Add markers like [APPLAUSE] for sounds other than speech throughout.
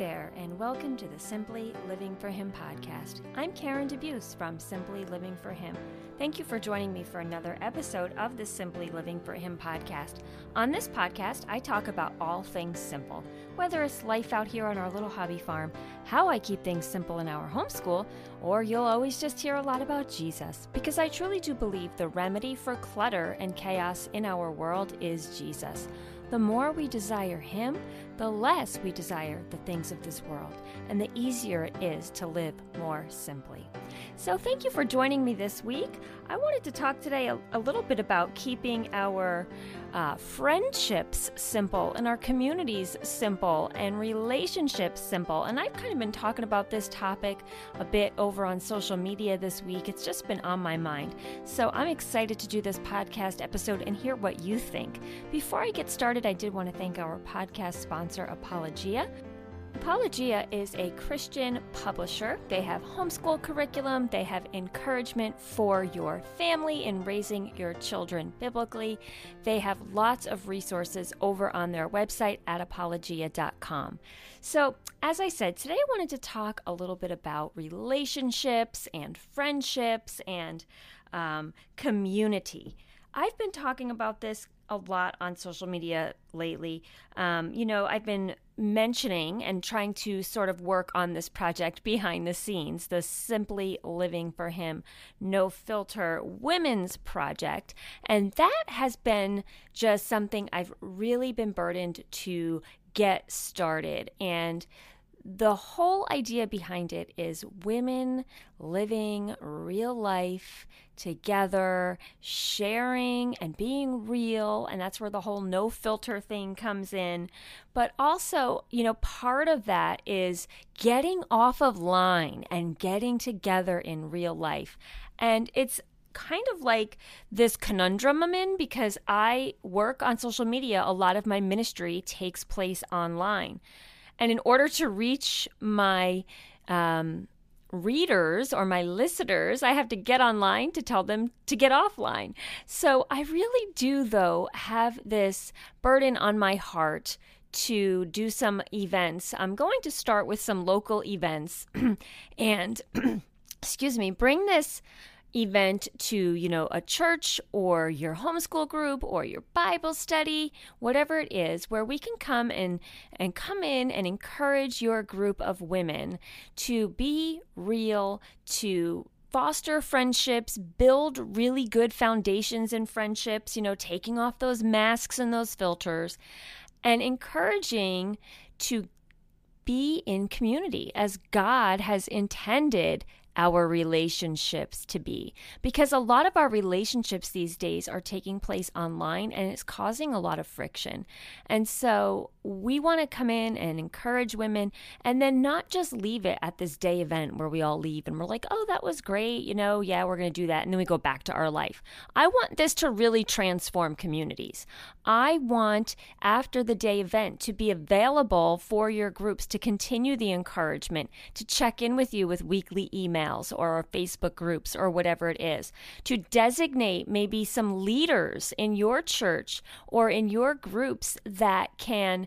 there, and welcome to the Simply Living for Him podcast. I'm Karen DeBeus from Simply Living for Him. Thank you for joining me for another episode of the Simply Living for Him podcast. On this podcast, I talk about all things simple, whether it's life out here on our little hobby farm, how I keep things simple in our homeschool, or you'll always just hear a lot about Jesus, because I truly do believe the remedy for clutter and chaos in our world is Jesus. The more we desire Him, the less we desire the things of this world, and the easier it is to live more simply. So, thank you for joining me this week. I wanted to talk today a, a little bit about keeping our uh, friendships simple and our communities simple and relationships simple. And I've kind of been talking about this topic a bit over on social media this week. It's just been on my mind. So I'm excited to do this podcast episode and hear what you think. Before I get started, I did want to thank our podcast sponsor, Apologia. Apologia is a Christian publisher. They have homeschool curriculum, they have encouragement for your family in raising your children biblically. They have lots of resources over on their website at apologia.com. So, as I said, today I wanted to talk a little bit about relationships and friendships and um, community. I've been talking about this a lot on social media lately. Um, you know, I've been mentioning and trying to sort of work on this project behind the scenes, the Simply Living for Him No Filter Women's Project. And that has been just something I've really been burdened to get started. And the whole idea behind it is women living real life together, sharing and being real. And that's where the whole no filter thing comes in. But also, you know, part of that is getting off of line and getting together in real life. And it's kind of like this conundrum I'm in because I work on social media. A lot of my ministry takes place online. And in order to reach my um, readers or my listeners, I have to get online to tell them to get offline. So I really do, though, have this burden on my heart to do some events. I'm going to start with some local events [CLEARS THROAT] and, [CLEARS THROAT] excuse me, bring this event to, you know, a church or your homeschool group or your Bible study, whatever it is, where we can come and and come in and encourage your group of women to be real, to foster friendships, build really good foundations in friendships, you know, taking off those masks and those filters and encouraging to be in community as God has intended our relationships to be. Because a lot of our relationships these days are taking place online and it's causing a lot of friction. And so we want to come in and encourage women and then not just leave it at this day event where we all leave and we're like, oh, that was great. You know, yeah, we're going to do that. And then we go back to our life. I want this to really transform communities. I want after the day event to be available for your groups to continue the encouragement, to check in with you with weekly emails or Facebook groups or whatever it is, to designate maybe some leaders in your church or in your groups that can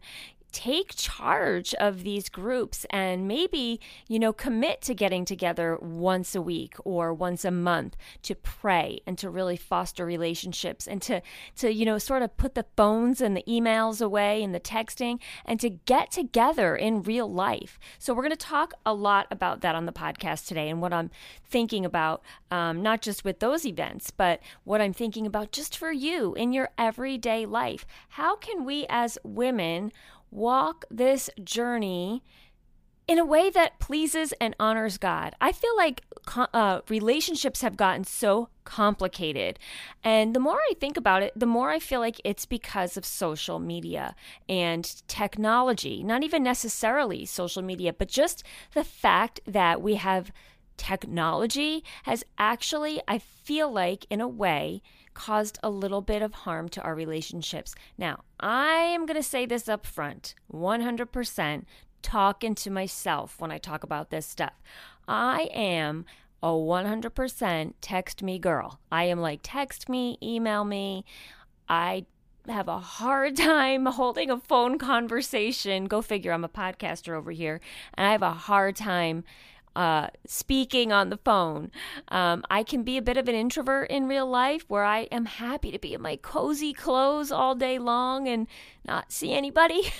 take charge of these groups and maybe, you know, commit to getting together once a week or once a month to pray and to really foster relationships and to to you know, sort of put the phones and the emails away and the texting and to get together in real life. So we're going to talk a lot about that on the podcast today and what I'm thinking about um, not just with those events, but what I'm thinking about just for you in your everyday life. How can we as women walk this journey in a way that pleases and honors God. I feel like uh, relationships have gotten so complicated. And the more I think about it, the more I feel like it's because of social media and technology. Not even necessarily social media, but just the fact that we have technology has actually, I feel like, in a way, caused a little bit of harm to our relationships. Now, I am going to say this up front 100% talking to myself when I talk about this stuff. I am a 100% text me girl. I am like, text me, email me. I have a hard [LAUGHS] time holding a phone conversation. Go figure, I'm a podcaster over here, and I have a hard time uh, speaking on the phone. Um, I can be a bit of an introvert in real life where I am happy to be in my cozy clothes all day long and not see anybody.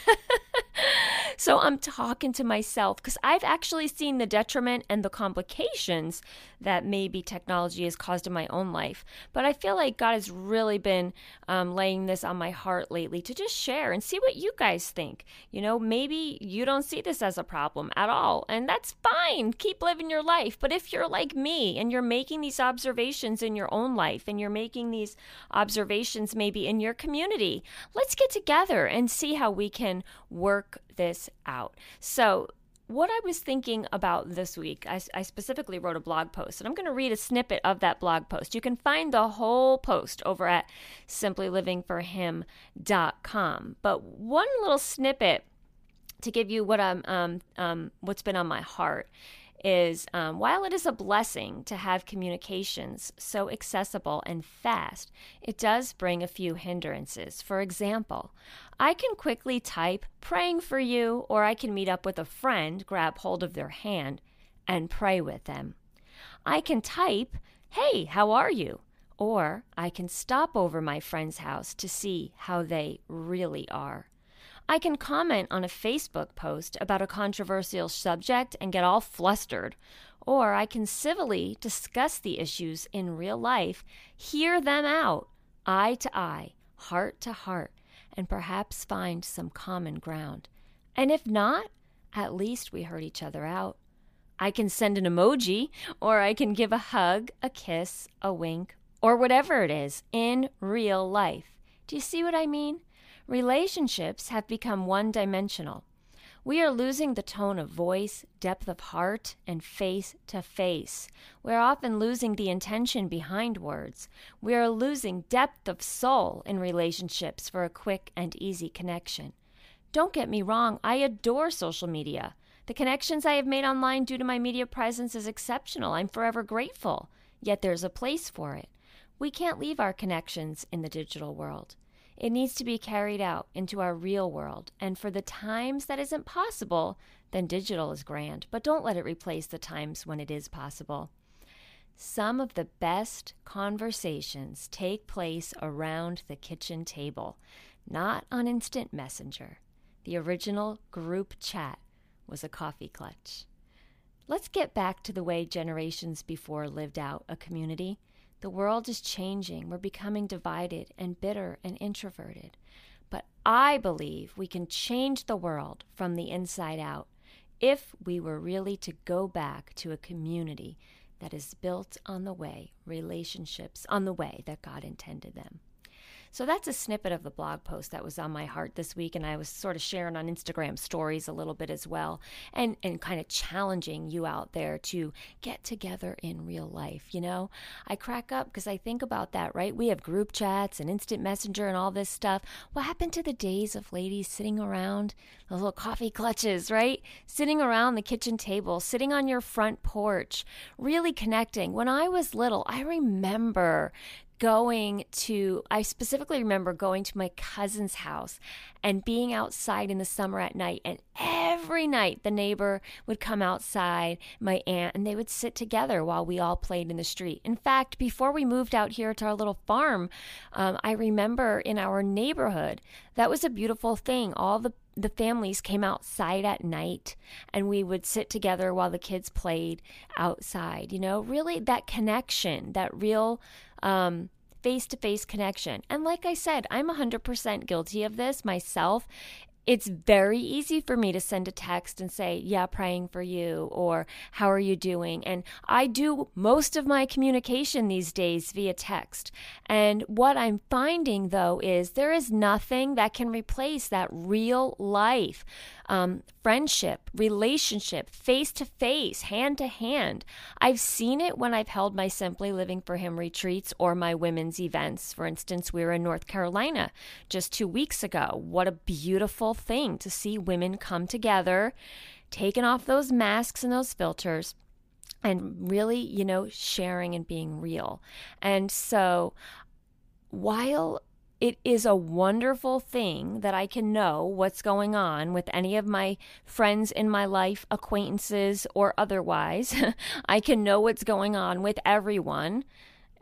[LAUGHS] so I'm talking to myself because I've actually seen the detriment and the complications that maybe technology has caused in my own life. But I feel like God has really been um, laying this on my heart lately to just share and see what you guys think. You know, maybe you don't see this as a problem at all, and that's fine. Keep living your life. But if you're like me and you're making these observations in your own life and you're making these observations maybe in your community, let's get together and see how we can work this out. So, what I was thinking about this week, I, I, specifically wrote a blog post, and I'm going to read a snippet of that blog post. You can find the whole post over at simplylivingforhim.com. But one little snippet to give you what I'm, um, um, what's been on my heart is um, while it is a blessing to have communications so accessible and fast, it does bring a few hindrances. For example, I can quickly type praying for you, or I can meet up with a friend, grab hold of their hand, and pray with them. I can type, hey, how are you? Or I can stop over my friend's house to see how they really are. I can comment on a Facebook post about a controversial subject and get all flustered, or I can civilly discuss the issues in real life, hear them out, eye to eye, heart to heart, and perhaps find some common ground. And if not, at least we heard each other out. I can send an emoji, or I can give a hug, a kiss, a wink, or whatever it is in real life. Do you see what I mean? Relationships have become one dimensional. We are losing the tone of voice, depth of heart, and face to face. We are often losing the intention behind words. We are losing depth of soul in relationships for a quick and easy connection. Don't get me wrong, I adore social media. The connections I have made online due to my media presence is exceptional. I'm forever grateful. Yet there's a place for it. We can't leave our connections in the digital world. It needs to be carried out into our real world. And for the times that isn't possible, then digital is grand. But don't let it replace the times when it is possible. Some of the best conversations take place around the kitchen table, not on instant messenger. The original group chat was a coffee clutch. Let's get back to the way generations before lived out a community. The world is changing. We're becoming divided and bitter and introverted. But I believe we can change the world from the inside out if we were really to go back to a community that is built on the way, relationships on the way that God intended them. So that's a snippet of the blog post that was on my heart this week, and I was sort of sharing on Instagram stories a little bit as well, and and kind of challenging you out there to get together in real life. You know, I crack up because I think about that. Right? We have group chats and instant messenger and all this stuff. What happened to the days of ladies sitting around the little coffee clutches? Right? Sitting around the kitchen table, sitting on your front porch, really connecting. When I was little, I remember going to, I specifically remember going to my cousin's house and being outside in the summer at night. And every night the neighbor would come outside, my aunt, and they would sit together while we all played in the street. In fact, before we moved out here to our little farm, um, I remember in our neighborhood, that was a beautiful thing. All the the families came outside at night and we would sit together while the kids played outside. You know, really that connection, that real face to face connection. And like I said, I'm 100% guilty of this myself it's very easy for me to send a text and say, Yeah, praying for you, or How are you doing? And I do most of my communication these days via text. And what I'm finding, though, is there is nothing that can replace that real life um, friendship, relationship, face to face, hand to hand. I've seen it when I've held my Simply Living for Him retreats or my women's events. For instance, we were in North Carolina just two weeks ago. What a beautiful thing to see women come together, taking off those masks and those filters and really, you know, sharing and being real. And so while it is a wonderful thing that I can know what's going on with any of my friends in my life, acquaintances, or otherwise. [LAUGHS] I can know what's going on with everyone,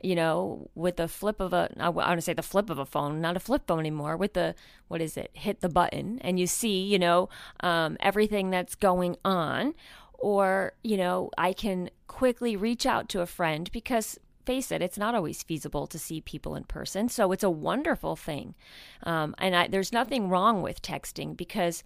you know, with the flip of a, I want to say the flip of a phone, not a flip phone anymore, with the, what is it, hit the button and you see, you know, um, everything that's going on. Or, you know, I can quickly reach out to a friend because face it, it's not always feasible to see people in person. So it's a wonderful thing. Um, and I, there's nothing wrong with texting because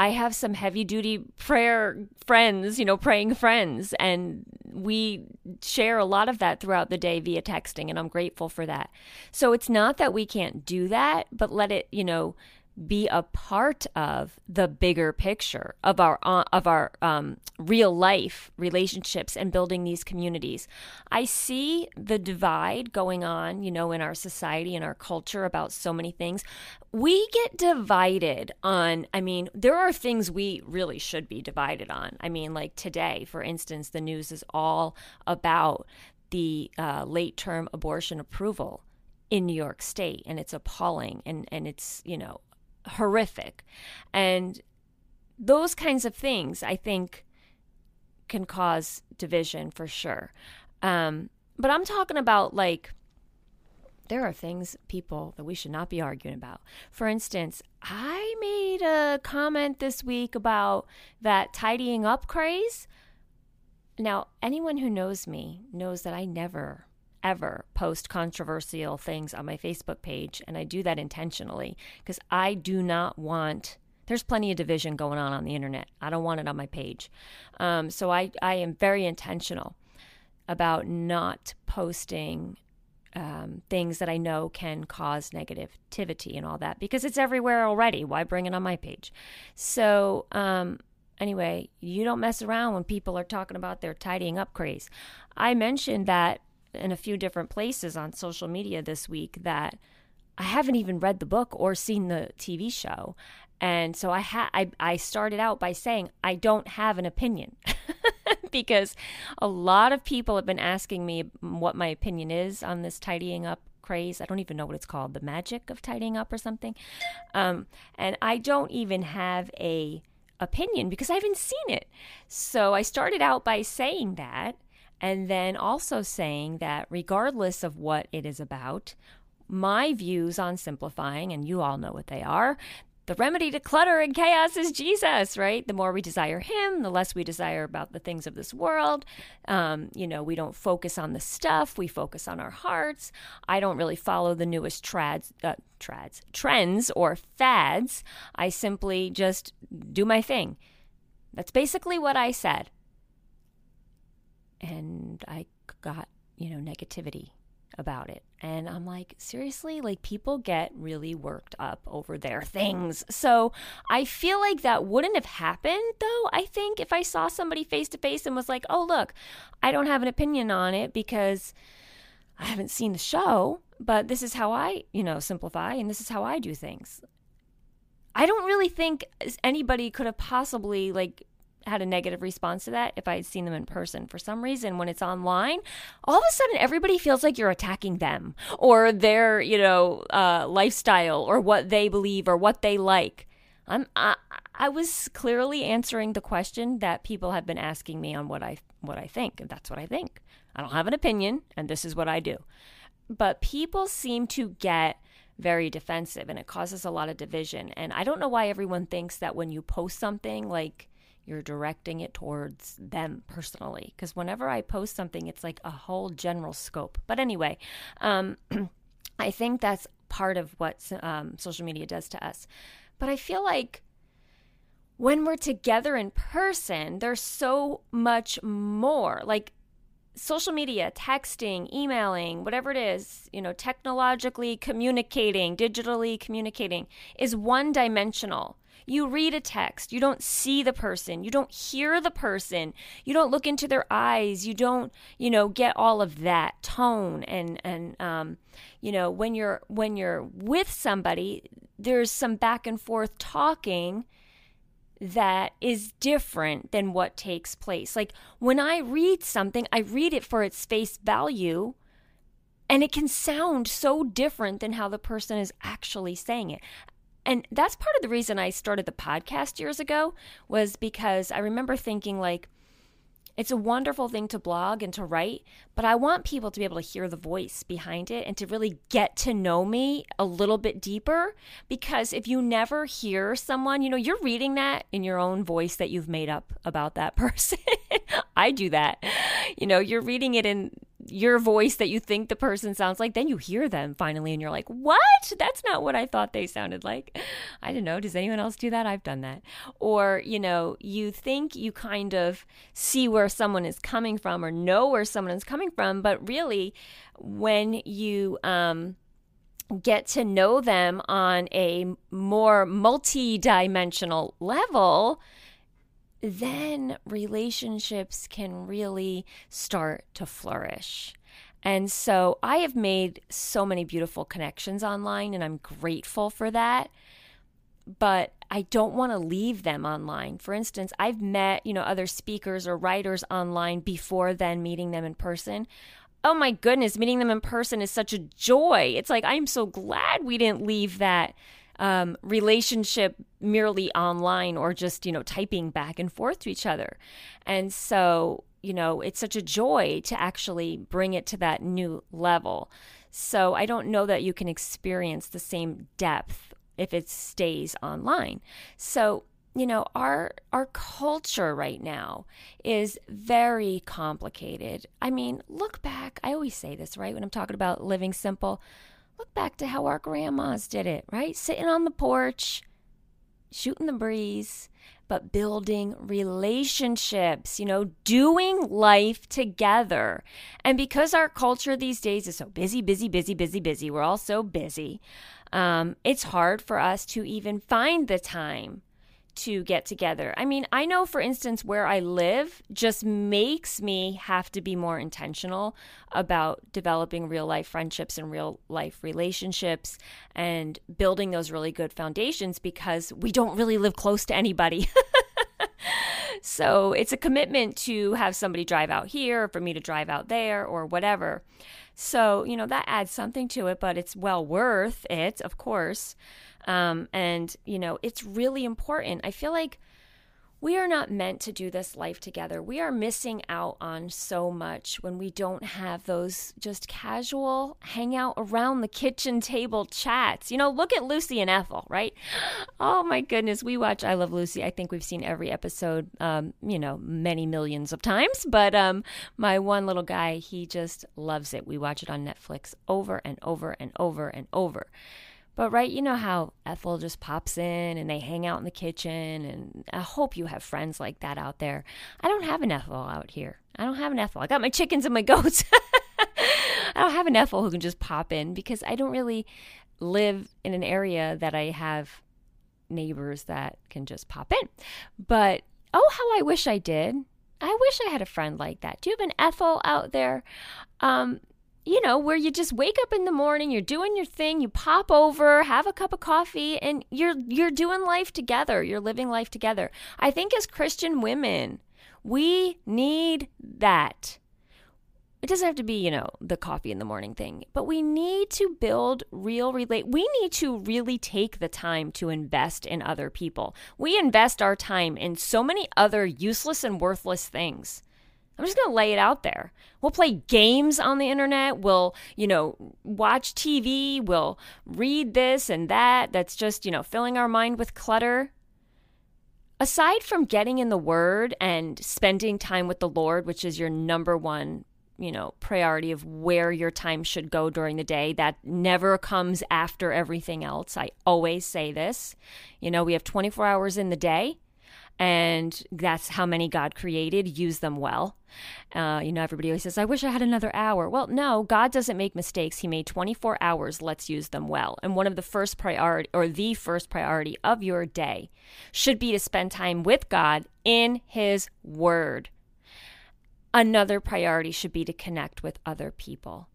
I have some heavy duty prayer friends, you know, praying friends, and we share a lot of that throughout the day via texting, and I'm grateful for that. So it's not that we can't do that, but let it, you know, be a part of the bigger picture of our uh, of our um, real life relationships and building these communities. I see the divide going on, you know, in our society and our culture about so many things. We get divided on. I mean, there are things we really should be divided on. I mean, like today, for instance, the news is all about the uh, late term abortion approval in New York State, and it's appalling, and and it's you know horrific. And those kinds of things, I think, can cause division for sure. Um, but I'm talking about like, there are things, people, that we should not be arguing about. For instance, I made a comment this week about that tidying up craze. Now, anyone who knows me knows that I never ever post controversial things on my Facebook page, and I do that intentionally because I do not want. There's plenty of division going on on the internet. I don't want it on my page. Um, so I, I am very intentional about not posting um, things that I know can cause negativity and all that because it's everywhere already. Why bring it on my page? So, um, anyway, you don't mess around when people are talking about their tidying up craze. I mentioned that in a few different places on social media this week that I haven't even read the book or seen the TV show. And so I ha- I, I started out by saying I don't have an opinion [LAUGHS] because a lot of people have been asking me what my opinion is on this tidying up craze. I don't even know what it's called, the magic of tidying up or something. Um, and I don't even have a opinion because I haven't seen it. So I started out by saying that and then also saying that regardless of what it is about, my views on simplifying, and you all know what they are, the remedy to clutter and chaos is Jesus, right? The more we desire Him, the less we desire about the things of this world. Um, you know, we don't focus on the stuff, we focus on our hearts. I don't really follow the newest trads, uh, trads, trends or fads. I simply just do my thing. That's basically what I said and I got, you know, negativity about it. And I'm like, seriously? Like, people get really worked up over their things. So I feel like that wouldn't have happened, though. I think if I saw somebody face to face and was like, oh, look, I don't have an opinion on it because I haven't seen the show, but this is how I, you know, simplify and this is how I do things. I don't really think anybody could have possibly, like, had a negative response to that if I had seen them in person. For some reason, when it's online, all of a sudden everybody feels like you're attacking them or their, you know, uh, lifestyle or what they believe or what they like. I'm I, I was clearly answering the question that people have been asking me on what I what I think, and that's what I think. I don't have an opinion, and this is what I do. But people seem to get very defensive and it causes a lot of division. And I don't know why everyone thinks that when you post something like you're directing it towards them personally. Because whenever I post something, it's like a whole general scope. But anyway, um, [CLEARS THROAT] I think that's part of what um, social media does to us. But I feel like when we're together in person, there's so much more. Like social media, texting, emailing, whatever it is, you know, technologically communicating, digitally communicating is one dimensional. You read a text, you don't see the person, you don't hear the person, you don't look into their eyes, you don't, you know, get all of that tone. And and um, you know, when you're when you're with somebody, there's some back and forth talking that is different than what takes place. Like when I read something, I read it for its face value And it can sound so different than how the person is actually saying it. And that's part of the reason I started the podcast years ago was because I remember thinking like it's a wonderful thing to blog and to write, but I want people to be able to hear the voice behind it and to really get to know me a little bit deeper. Because if you never hear someone, you know, you're reading that in your own voice that you've made up about that [LAUGHS] person. I do that. You know, you're reading it in your voice that you think the person sounds like, then you hear them finally and you're like, what? That's not what I thought they sounded like. I don't know. Does anyone else do that? I've done that. Or, you know, you think you kind of see where someone is coming from or know where someone is coming from, but really, when you, um, get to know them on a more multi-dimensional level, then relationships can really start to flourish. And so I have made so many beautiful connections online, and I'm grateful for that. But I don't want to leave them online. For instance, I've met, you know, other speakers or writers online before then meeting them in person. Oh my goodness, meeting them in person is such a joy. It's like I'm so glad we didn't leave that um, relationship merely online or just, you know, typing back and forth to each other. And so, you know, it's such a joy to actually bring it to that new level. So I don't know that you can experience the same depth if it stays online. So, you know, our our culture right now is very complicated. I mean, look back. I always say this, right? When I'm talking about living simple, Look back to how our grandmas did it, right? Sitting on the porch, shooting the breeze, but building relationships, you know, doing life together. And because our culture these days is so busy, busy, busy, busy, busy, we're all so busy, um, it's hard for us to even find the time to get together. I mean, I know, for instance, where I live just makes me have to be more intentional about developing real life friendships and real life relationships and building those really good foundations because we don't really live close to anybody. [LAUGHS] so it's a commitment to have somebody drive out here, or for me to drive out there, or whatever. So, you know, that adds something to it, but it's well worth it, of course. Um, and, you know, it's really important. I feel like we are not meant to do this life together. We are missing out on so much when we don't have those just casual hangout around the kitchen table chats. You know, look at Lucy and Ethel, right? Oh my goodness, we watch I Love Lucy. I think we've seen every episode, um, you know, many millions of times. But um, my one little guy, he just loves it. We watch it on Netflix over and over and over and over. But right, you know how Ethel just pops in and they hang out in the kitchen, and I hope you have friends like that out there. I don't have an Ethel out here. I don't have an Ethel. I got my chickens and my goats. [LAUGHS] I don't have an Ethel who can just pop in because I don't really live in an area that I have neighbors that can just pop in. But oh, how I wish I did. I wish I had a friend like that. Do you have an Ethel out there? Um, you know, where you just wake up in the morning, you're doing your thing, you pop over, have a cup of coffee, and you're you're doing life together. You're living life together. I think as Christian women, we need that. It doesn't have to be, you know, the coffee in the morning thing, but we need to build real relate. We need to really take the time to invest in other people. We invest our time in so many other useless and worthless things. I'm just going to lay it out there. We'll play games on the internet. We'll, you know, watch TV. We'll read this and that. That's just, you know, filling our mind with clutter. Aside from getting in the Word and spending time with the Lord, which is your number one, you know, priority of where your time should go during the day, that never comes after everything else. I always say this. You know, we have 24 hours in the day and that's how many God created. Use them well. Uh, you know, everybody always says, I wish I had another hour. Well, no, God doesn't make mistakes. He made 24 hours. Let's use them well. And one of the first priority, or the first priority of your day, should be to spend time with God in His Word. Another priority should be to connect with other people,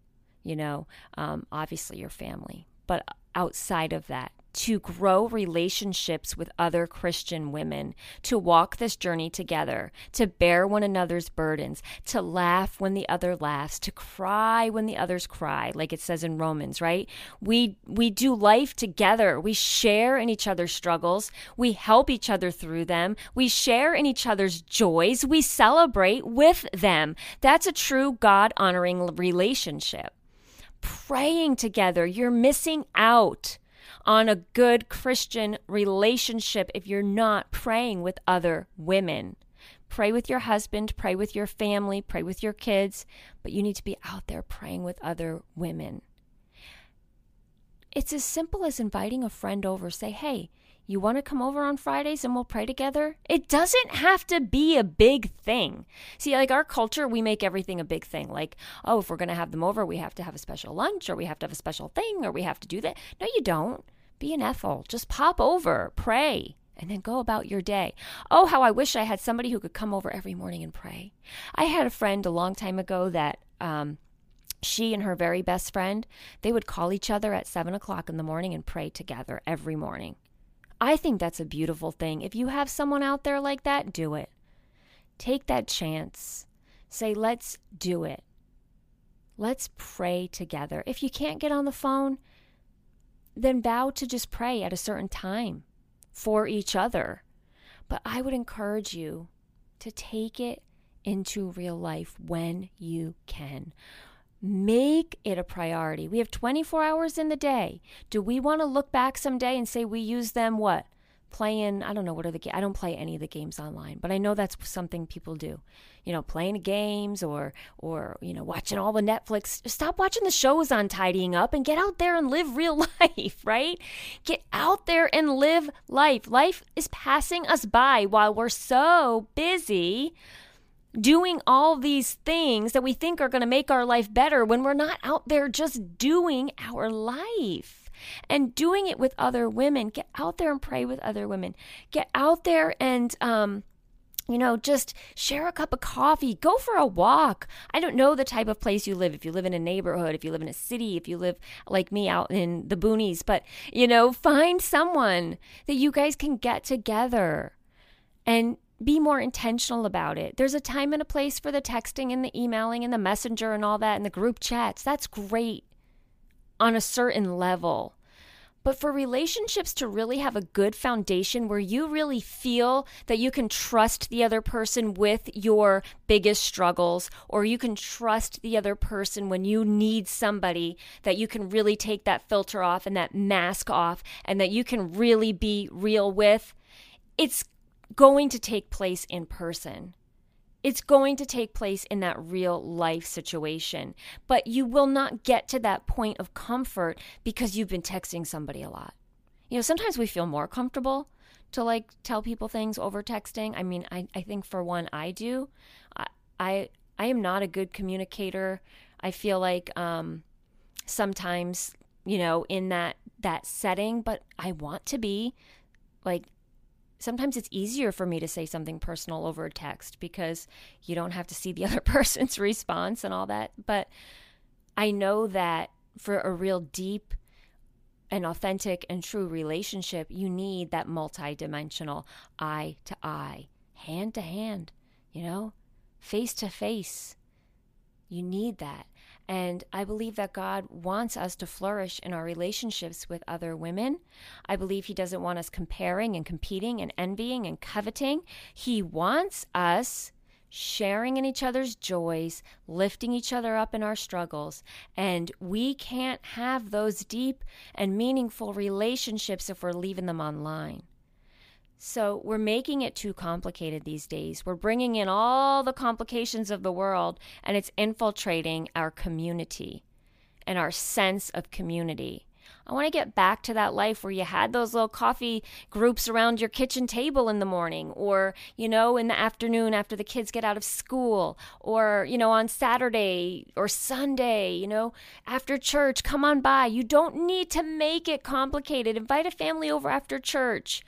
you know, um, obviously your family, but outside of that, to grow relationships with other Christian women, to walk this journey together, to bear one another's burdens, to laugh when the other laughs, to cry when the others cry, like it says in Romans, right? We we do life together. We share in each other's struggles. We help each other through them. We share in each other's joys. We celebrate with them. That's a true God honoring relationship. Praying together, you're missing out on a good Christian relationship if you're not praying with other women. Pray with your husband, pray with your family, pray with your kids, but you need to be out there praying with other women. It's as simple as inviting a friend over. Say, hey, you want to come over on Fridays and we'll pray together? It doesn't have to be a big thing. See, like our culture, we make everything a big thing. Like, oh, if we're going to have them over, we have to have a special lunch or we have to have a special thing or we have to do that. No, you don't. Be an Ethel. Just pop over, pray, and then go about your day. Oh, how I wish I had somebody who could come over every morning and pray. I had a friend a long time ago that, um, she and her very best friend, they would call each other at seven o'clock in the morning and pray together every morning. I think that's a beautiful thing. If you have someone out there like that, do it. Take that chance. Say, let's do it. Let's pray together. If you can't get on the phone, then vow to just pray at a certain time for each other. But I would encourage you to take it into real life when you can. Make it a priority. We have 24 hours in the day. Do we want to look back someday and say we use them what? Playing, I don't know what are the I don't play any of the games online, but I know that's something people do. You know, playing games or or you know, watching all the Netflix. Stop watching the shows on tidying up and get out there and live [LAUGHS] real life, right? Get out there and live life. Life is passing us by while we're so busy doing all these things that we think are going to make our life better when we're not out there just doing our life and doing it with other women. Get out there and pray with other women. Get out there and, um, you know, just share a cup of coffee, go for a walk. I don't know the type of place you live. If you live in a neighborhood, if you live in a city, if you live like me out in the boonies, but, you know, find someone that you guys can get together and be more intentional about it. There's a time and a place for the texting and the emailing and the messenger and all that and the group chats. That's great on a certain level. But for relationships to really have a good foundation where you really feel that you can trust the other person with your biggest struggles, or you can trust the other person when you need somebody, that you can really take that filter off and that mask off, and that you can really be real with, it's going to take place in person. It's going to take place in that real life situation. But you will not get to that point of comfort because you've been texting somebody a lot. You know, sometimes we feel more comfortable to like tell people things over texting. I mean, I, I think for one, I do. I, I, I am not a good communicator. I feel like um, sometimes, you know, in that that setting, but I want to be like sometimes it's easier for me to say something personal over a text because you don't have to see the [LAUGHS] other person's response and all that. But I know that for a real deep and authentic and true relationship, you need that multidimensional eye to eye, hand to hand, you know, face to face. You need that. And I believe that God wants us to flourish in our relationships with other women. I believe He doesn't want us comparing and competing and envying and coveting. He wants us sharing in each other's joys, lifting each other up in our struggles. And we can't have those deep and meaningful relationships if we're leaving them online. So we're making it too complicated these days. We're bringing in all the complications of the world and it's infiltrating our community and our sense of community. I want to get back to that life where you had those little coffee groups around your kitchen table in the morning, or, you know, in the afternoon after the kids get out of school, or, you know, on Saturday or Sunday, you know, after church, come on by. You don't need to make it complicated. Invite a family over after church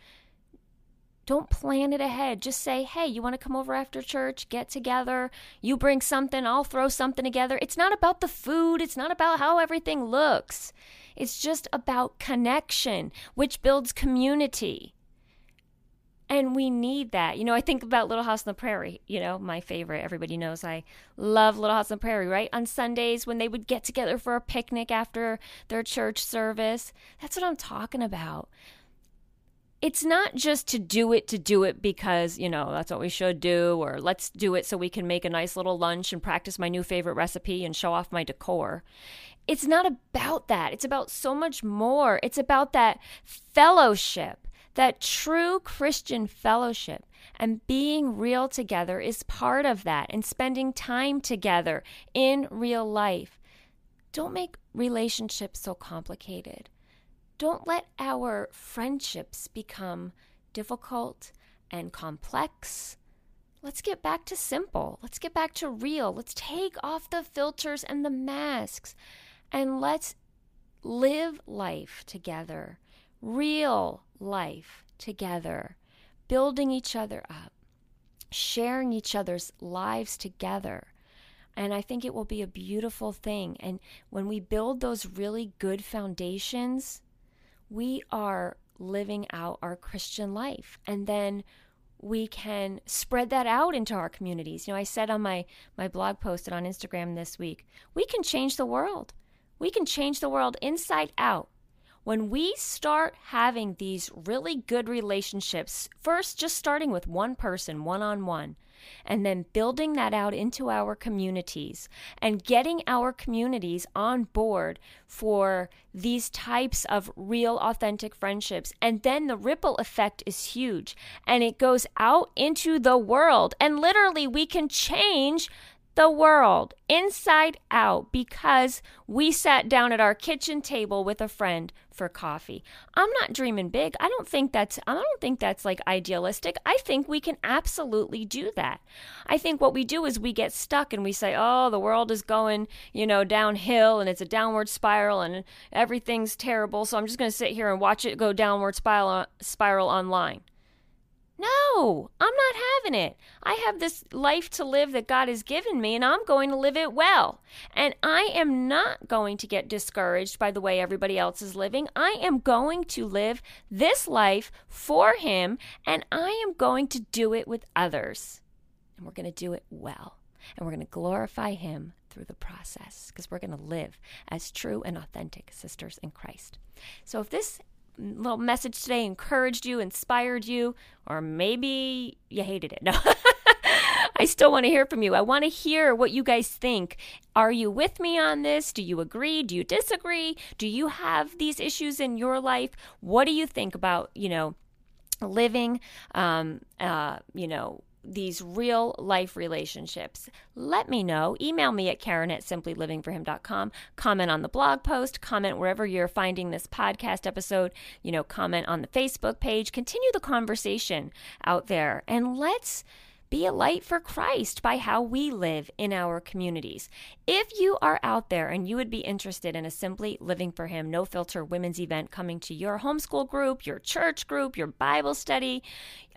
Don't plan it ahead. Just say, hey, you want to come over after church? Get together. You bring something, I'll throw something together. It's not about the food, it's not about how everything looks. It's just about connection, which builds community. And we need that. You know, I think about Little House on the Prairie, you know, my favorite. Everybody knows I love Little House on the Prairie, right? On Sundays when they would get together for a picnic after their church service. That's what I'm talking about it's not just to do it to do it because, you know, that's what we should do, or let's do it so we can make a nice little lunch and practice my new favorite recipe and show off my decor. It's not about that. It's about so much more. It's about that fellowship, that true Christian fellowship. And being real together is part of that, and spending time together in real life. Don't make relationships so complicated. Don't let our friendships become difficult and complex. Let's get back to simple. Let's get back to real. Let's take off the filters and the masks and let's live life together, real life together, building each other up, sharing each other's lives together. And I think it will be a beautiful thing. And when we build those really good foundations, we are living out our Christian life. And then we can spread that out into our communities. You know, I said on my, my blog posted on Instagram this week, we can change the world. We can change the world inside out. When we start having these really good relationships, first just starting with one person, one on one, and then building that out into our communities and getting our communities on board for these types of real, authentic friendships. And then the ripple effect is huge and it goes out into the world. And literally, we can change the world inside out because we sat down at our kitchen table with a friend for coffee. I'm not dreaming big. I don't think that's I don't think that's like idealistic. I think we can absolutely do that. I think what we do is we get stuck and we say, "Oh, the world is going, you know, downhill and it's a downward spiral and everything's terrible, so I'm just going to sit here and watch it go downward spiral spiral online." No, I'm not having it. I have this life to live that God has given me, and I'm going to live it well. And I am not going to get discouraged by the way everybody else is living. I am going to live this life for Him, and I am going to do it with others. And we're going to do it well. And we're going to glorify Him through the process because we're going to live as true and authentic sisters in Christ. So if this little message today encouraged you, inspired you, or maybe you hated it. [LAUGHS] No. I still want to hear from you. I want to hear what you guys think. Are you with me on this? Do you agree? Do you disagree? Do you have these issues in your life? What do you think about, you know, living, um, uh, you know, these real life relationships, let me know. Email me at Karen at simplylivingforhim.com. Comment on the blog post, comment wherever you're finding this podcast episode, you know, comment on the Facebook page. Continue the conversation out there and let's be a light for Christ by how we live in our communities. If you are out there and you would be interested in a Simply Living for Him no filter women's event coming to your homeschool group, your church group, your Bible study,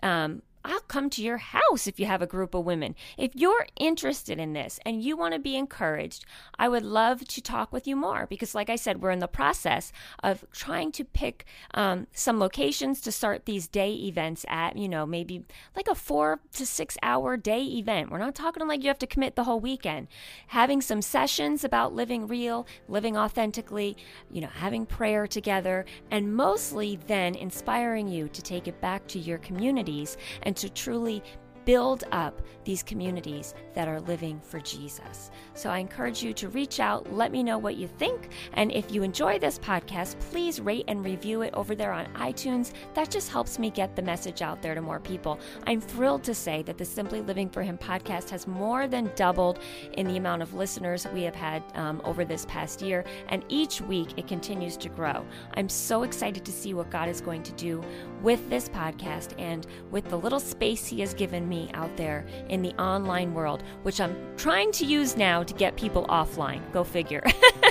um, I'll come to your house if you have a group of women. If you're interested in this and you want to be encouraged, I would love to talk with you more because, like I said, we're in the process of trying to pick um, some locations to start these day events at, you know, maybe like a four to six hour day event. We're not talking like you have to commit the whole weekend. Having some sessions about living real, living authentically, you know, having prayer together, and mostly then inspiring you to take it back to your communities and and to truly build up these communities that are living for Jesus. So I encourage you to reach out, let me know what you think, and if you enjoy this podcast, please rate and review it over there on iTunes. That just helps me get the message out there to more people. I'm thrilled to say that the Simply Living for Him podcast has more than doubled in the amount of listeners we have had um, over this past year, and each week it continues to grow. I'm so excited to see what God is going to do with this podcast and with the little space He has given me out there in the online world, which I'm trying to use now to get people offline. Go figure. [LAUGHS]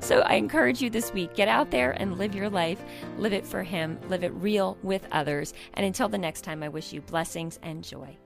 So I encourage you this week get out there and live your life, live it for Him, live it real with others. And until the next time, I wish you blessings and joy.